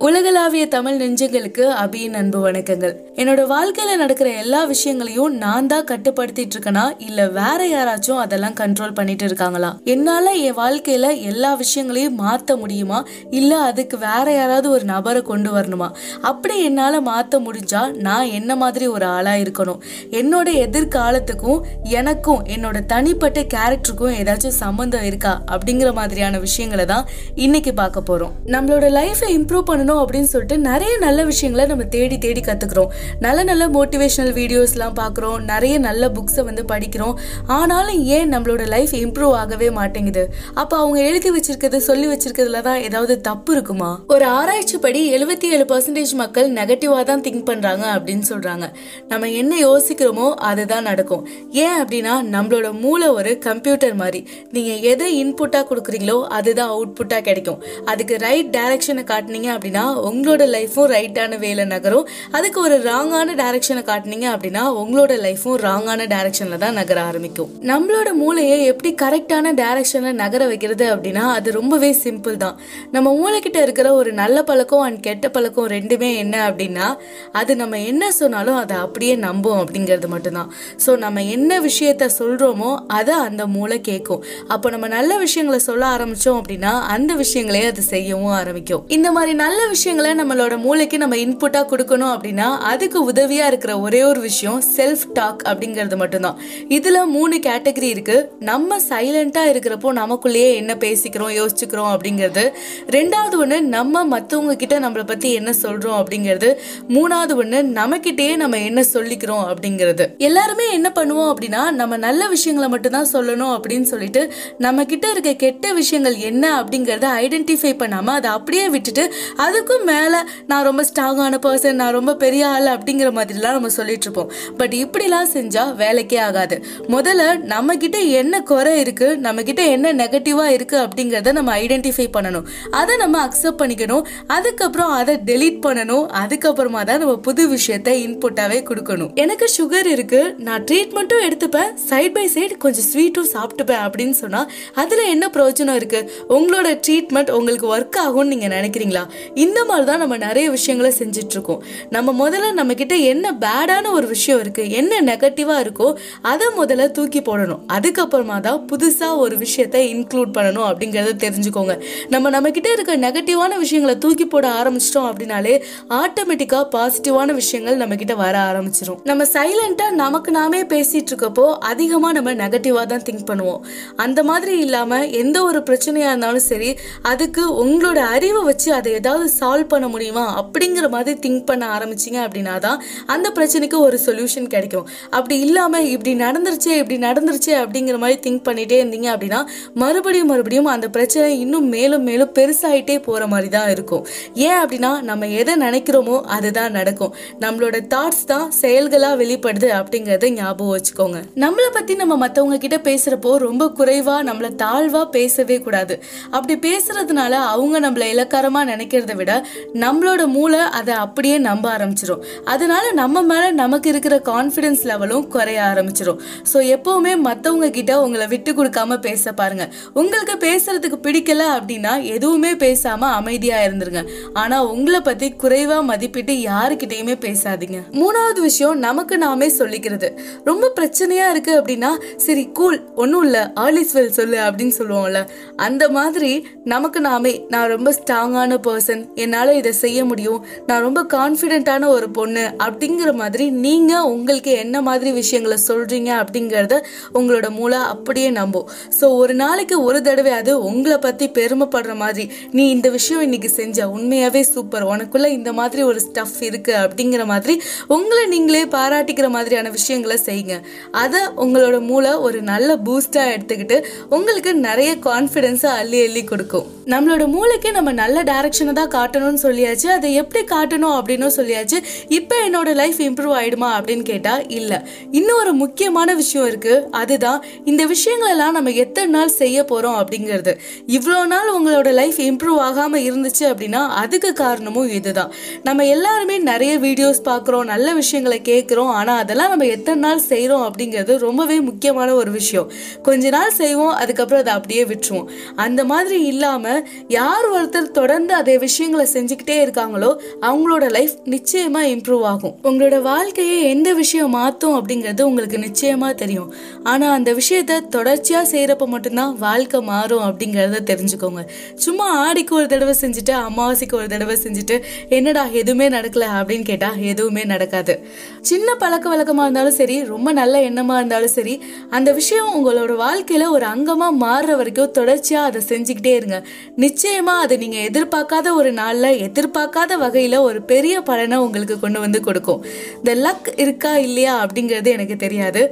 உலகளாவிய தமிழ் நெஞ்சங்களுக்கு அபியின் அன்பு வணக்கங்கள். என்னோட வாழ்க்கையில நடக்கிற எல்லா விஷயங்களையும் நான் தான் கட்டுப்படுத்திட்டு இருக்கேனா? இல்ல வேற யாராச்சும் அதெல்லாம் கண்ட்ரோல் பண்ணிட்டு இருக்காங்களா? என்னால என் வாழ்க்கையில எல்லா விஷயங்களையும் மாத்த முடியுமா? இல்ல அதுக்கு வேற யாராவது ஒரு நபரை கொண்டு வரணுமா? அப்படி என்னால மாத்த முடிஞ்சா நான் என்ன மாதிரி ஒரு ஆளா இருக்கணும்? என்னோட எதிர்காலத்துக்கும் எனக்கும் என்னோட தனிப்பட்ட கேரக்டருக்கும் ஏதாச்சும் சம்மந்தம் இருக்கா? அப்படிங்கிற மாதிரியான விஷயங்களை தான் இன்னைக்கு பார்க்க போறோம். நம்மளோட லைஃப்பை இம்ப்ரூவ் பண்ணணும் அப்படின்னு சொல்லிட்டு நிறைய நல்ல விஷயங்களை நம்ம தேடி தேடி கத்துக்கிறோம். நல்ல நல்ல மோட்டிவேஷனல் வீடியோஸ்லாம் பார்க்குறோம். நிறைய நல்ல புக்ஸை வந்து படிக்கிறோம். ஆனாலும் ஏன் நம்மளோட லைஃப் இம்ப்ரூவ் ஆகவே மாட்டேங்குது? அப்போ அவங்க எழுதி வச்சிருக்கிறது சொல்லி வச்சிருக்கிறதுல தான் ஏதாவது தப்பு இருக்குமா? ஒரு ஆராய்ச்சி படி எழுபத்தி ஏழு பர்சன்டேஜ் மக்கள் நெகட்டிவாக தான் திங்க் பண்றாங்க அப்படின்னு சொல்றாங்க. நம்ம என்ன யோசிக்கிறோமோ அதுதான் நடக்கும். ஏன் அப்படின்னா நம்மளோட மூளை ஒரு கம்ப்யூட்டர் மாதிரி. நீங்க எதை இன்புட்டா கொடுக்குறீங்களோ அதுதான் அவுட்புட்டா கிடைக்கும். அதுக்கு ரைட் டைரக்ஷனை காட்டினீங்க அப்படின்னா உங்களோட லைஃபும் ரைட்டான வேலை நகரும். அதுக்கு ஒரு ராங்கான டைரக்ஷனை காட்டுனீங்க அப்படின்னா உங்களோட லைஃபும் ராங்கான டைரக்ஷன்ல தான் நகர ஆரம்பிக்கும். நம்மளோட மூளையை எப்படி கரெக்டான டைரக்ஷன்ல நகர வைக்கிறது அப்படின்னா அது ரொம்பவே சிம்பிள் தான். நம்ம மூளை இருக்கிற ஒரு நல்ல பழக்கம் அண்ட் கெட்ட பழக்கம் ரெண்டுமே என்ன அப்படின்னா அது நம்ம என்ன சொன்னாலும் அதை அப்படியே நம்பும் அப்படிங்கிறது மட்டும்தான். ஸோ நம்ம என்ன விஷயத்த சொல்றோமோ அதை அந்த மூளை கேட்கும் அப்போ நம்ம நல்ல விஷயங்களை சொல்ல ஆரம்பிச்சோம் அப்படின்னா அந்த விஷயங்களே அது செய்யவும் ஆரம்பிக்கும். இந்த மாதிரி நல்ல விஷயங்களை நம்மளோட மூளைக்கு நம்ம இன்புட்டாக கொடுக்கணும் அப்படின்னா அதுக்கு உதவியாக இருக்கிற ஒரே ஒரு விஷயம் செல்ஃப் டாக் அப்படிங்கிறது மட்டும்தான். இதில் மூணு கேட்டகரி இருக்குது நம்ம சைலண்ட்டாக இருக்கிறப்போ நமக்குள்ளேயே என்ன பேசிக்கிறோம் யோசிச்சுக்கிறோம் அப்படிங்கிறது. ரெண்டாவது ஒன்று நம்ம மற்றவங்க கிட்ட நம்மளை பற்றி என்ன சொல்கிறோம் அப்படிங்கிறது. மூணாவது ஒன்று நம்மக்கிட்டேயே நம்ம என்ன சொல்லிக்கிறோம் அப்படிங்கிறது. எல்லாருமே என்ன பண்ணுவோம் அப்படின்னா நம்ம நல்ல விஷயங்களை மட்டும்தான் சொல்லணும் அப்படின்னு சொல்லிட்டு நம்ம கிட்ட இருக்க கெட்ட விஷயங்கள் என்ன அப்படிங்கிறத ஐடென்டிஃபை பண்ணாமல் அதை அப்படியே விட்டுட்டு அது அதுக்கும் மேலே நான் ரொம்ப ஸ்ட்ராங்கான பர்சன் நான் ரொம்ப பெரிய ஆள் அப்படிங்கிற மாதிரிலாம் நம்ம சொல்லிட்டு இருப்போம். பட் இப்படிலாம் செஞ்சால் வேலைக்கே ஆகாது. முதல்ல நம்ம கிட்ட என்ன குறை இருக்கு நம்ம கிட்ட என்ன நெகட்டிவாக இருக்கு அப்படிங்கிறத நம்ம ஐடென்டிஃபை பண்ணணும். அதை நம்ம அக்செப்ட் பண்ணிக்கணும். அதுக்கப்புறம் அதை டெலீட் பண்ணணும். அதுக்கப்புறமா தான் நம்ம புது விஷயத்தை இன்புட்டாவே கொடுக்கணும். எனக்கு சுகர் இருக்கு நான் ட்ரீட்மெண்ட்டும் எடுத்துப்பேன். சைட் பை சைடு கொஞ்சம் ஸ்வீட்டும் சாப்பிட்டுப்பேன் அப்படின்னு சொன்னால் அதில் என்ன பிரயோஜனம் இருக்கு? உங்களோட ட்ரீட்மெண்ட் உங்களுக்கு ஒர்க் ஆகும்னு நீங்கள் நினைக்கிறீங்களா? இந்த மாதிரி தான் நம்ம நிறைய விஷயங்களை செஞ்சிட்ருக்கோம். நம்ம முதல்ல நம்ம என்ன பேடான ஒரு விஷயம் இருக்கு என்ன நெகட்டிவாக இருக்கோ அதை முதல்ல தூக்கி போடணும். அதுக்கப்புறமா தான் புதுசாக ஒரு விஷயத்த இன்க்ளூட் பண்ணணும் அப்படிங்கறத தெரிஞ்சுக்கோங்க. நம்ம நம்மக்கிட்ட இருக்க நெகட்டிவான விஷயங்களை தூக்கி போட ஆரம்பிச்சிட்டோம் அப்படின்னாலே ஆட்டோமேட்டிக்காக பாசிட்டிவான விஷயங்கள் நம்ம வர ஆரம்பிச்சிடும் நம்ம சைலண்டா நமக்கு நாமே பேசிகிட்டு இருக்கப்போ அதிகமாக நம்ம நெகட்டிவாக தான் திங்க் பண்ணுவோம். அந்த மாதிரி இல்லாமல் எந்த ஒரு பிரச்சனையாக இருந்தாலும் சரி அதுக்கு உங்களோட அறிவை வச்சு அதை ஏதாவது சால்வ் பண்ண முடியுமா? அப்படிங்கிற மாதிரி திங்க் பண்ண ஆரம்பிச்சீங்க அப்படின்னா தான் அந்த பிரச்சனைக்கு ஒரு சொல்யூஷன் கிடைக்கும். அப்படி இல்லாமல் இப்படி நடந்துருச்சு இப்படி நடந்துருச்சு அப்படிங்கிற மாதிரி திங்க் பண்ணிகிட்டே இருந்தீங்க அப்படின்னா மறுபடியும் மறுபடியும் அந்த பிரச்சனை இன்னும் மேலும் மேலும் பெருசாயிட்டே போகிற மாதிரி தான் இருக்கும். ஏன் அப்படின்னா நம்ம எதை நினைக்கிறோமோ அதுதான் நடக்கும். நம்மளோட தாட்ஸ் தான் செயல்களாக வெளிப்படுது அப்படிங்கிறத ஞாபகம் வச்சுக்கோங்க. நம்மளை பற்றி நம்ம மற்றவங்க கிட்ட பேசுகிறப்போ ரொம்ப குறைவாக நம்மளை தாழ்வாக பேசவே கூடாது. அப்படி பேசுறதுனால அவங்க நம்மளை இலக்காரமாக நினைக்கிறத விட நம்மளோட மூளை அதை அப்படியே நம்ப ஆரம்பிச்சிடும் அதனால நம்ம மேல நமக்கு இருக்கிற கான்ஃபிடன்ஸ் லெவலும் குறைய ஆரம்பிச்சிடும் ஸோ எப்பவுமே மற்றவங்க கிட்ட உங்களை விட்டு கொடுக்காம பேச பாருங்க. உங்களுக்கு பேசுறதுக்கு பிடிக்கல அப்படின்னா எதுவுமே பேசாம அமைதியா இருந்துருங்க. ஆனா உங்களை பத்தி குறைவா மதிப்பிட்டு யாருக்கிட்டையுமே பேசாதீங்க. மூணாவது விஷயம் நமக்கு நாமே சொல்லிக்கிறது. ரொம்ப பிரச்சனையா இருக்கு அப்படின்னா சரி கூல் ஒன்றும் இல்லை ஆலிஸ்வெல் சொல்லு அப்படின்னு சொல்லுவோம்ல. அந்த மாதிரி நமக்கு நாமே நான் ரொம்ப ஸ்ட்ராங்கான பர்சன் என்னால் இதை செய்ய முடியும். நான் ரொம்ப கான்ஃபிடென்ட்டான ஒரு பொண்ணு. அப்படிங்கிற மாதிரி நீங்கள் உங்களுக்கு என்ன மாதிரி விஷயங்களை சொல்கிறீங்க அப்படிங்கிறத உங்களோட மூளை அப்படியே நம்பும். ஸோ ஒரு நாளைக்கு ஒரு தடவை அது உங்களை பற்றி பெருமைப்படுற மாதிரி நீ இந்த விஷயம் இன்னைக்கு செஞ்ச உண்மையாகவே சூப்பர் உனக்குள்ள இந்த மாதிரி ஒரு ஸ்டஃப் இருக்குது அப்படிங்கிற மாதிரி உங்களை நீங்களே பாராட்டிக்கிற மாதிரியான விஷயங்களை செய்யுங்க. அதை உங்களோட மூளை ஒரு நல்ல பூஸ்டாக எடுத்துக்கிட்டு உங்களுக்கு நிறைய கான்ஃபிடென்ஸை அள்ளி அள்ளி கொடுக்கும். நம்மளோட மூளைக்கு நம்ம நல்ல டைரக்ஷனை தான் காட்டணும்னு சொல்லியாச்சு. அதை எப்படி காட்டணும் அப்படின்னு சொல்லியாச்சு. இப்போ என்னோட லைஃப் இம்ப்ரூவ் ஆயிடுமா அப்படின்னு கேட்டால் இல்லை. இன்னும் ஒரு முக்கியமான விஷயம் இருக்கு. அதுதான் இந்த விஷயங்களெல்லாம் நம்ம எத்தனை நாள் செய்ய போறோம் அப்படிங்கிறது. இவ்வளோ நாள் உங்களோட லைஃப் இம்ப்ரூவ் ஆகாமல் இருந்துச்சு அப்படின்னா அதுக்கு காரணமும் இதுதான். நம்ம எல்லாருமே நிறைய வீடியோஸ் பார்க்குறோம் நல்ல விஷயங்களை கேட்குறோம். ஆனால் அதெல்லாம் நம்ம எத்தனை நாள் செய்கிறோம் அப்படிங்கிறது ரொம்பவே முக்கியமான ஒரு விஷயம். கொஞ்ச நாள் செய்வோம் அதுக்கப்புறம் அதை அப்படியே விட்டுருவோம். அந்த மாதிரி இல்லாமல் யார் ஒருத்தர் தொடர்ந்து அதே விஷயங்கள் விஷயங்களை செஞ்சுக்கிட்டே இருக்காங்களோ அவங்களோட லைஃப் நிச்சயமா இம்ப்ரூவ் ஆகும். உங்களோட வாழ்க்கையை எந்த விஷயம் மாத்தும் அப்படிங்கிறது உங்களுக்கு நிச்சயமா தெரியும். ஆனா அந்த விஷயத்த தொடர்ச்சியா செய்யறப்ப மட்டும்தான் வாழ்க்கை மாறும் அப்படிங்கறத தெரிஞ்சுக்கோங்க. சும்மா ஆடிக்கு ஒரு தடவை செஞ்சுட்டு அமாவாசைக்கு ஒரு தடவை செஞ்சுட்டு என்னடா எதுவுமே நடக்கல அப்படின்னு கேட்டா எதுவுமே நடக்காது. சின்ன பழக்க வழக்கமா இருந்தாலும் சரி ரொம்ப நல்ல எண்ணமா இருந்தாலும் சரி அந்த விஷயம் உங்களோட வாழ்க்கையில ஒரு அங்கமா மாறுற வரைக்கும் தொடர்ச்சியா அதை செஞ்சுக்கிட்டே இருங்க. நிச்சயமா அதை நீங்க எதிர்பார்க்காத ஒரு நாளில் எதிர்பார்க்காத வகையில் ஒரு பெரிய பலனை உங்களுக்கு கொண்டு வந்து கொடுக்கும். இந்த லக் இருக்கா இல்லையா அப்படிங்கிறது எனக்கு தெரியாது.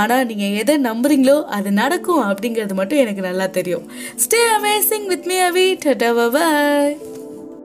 ஆனால் நீங்கள் எதை நம்புறீங்களோ அது நடக்கும் அப்படிங்கிறது மட்டும் எனக்கு நல்லா தெரியும். Stay amazing with me Avi tata bye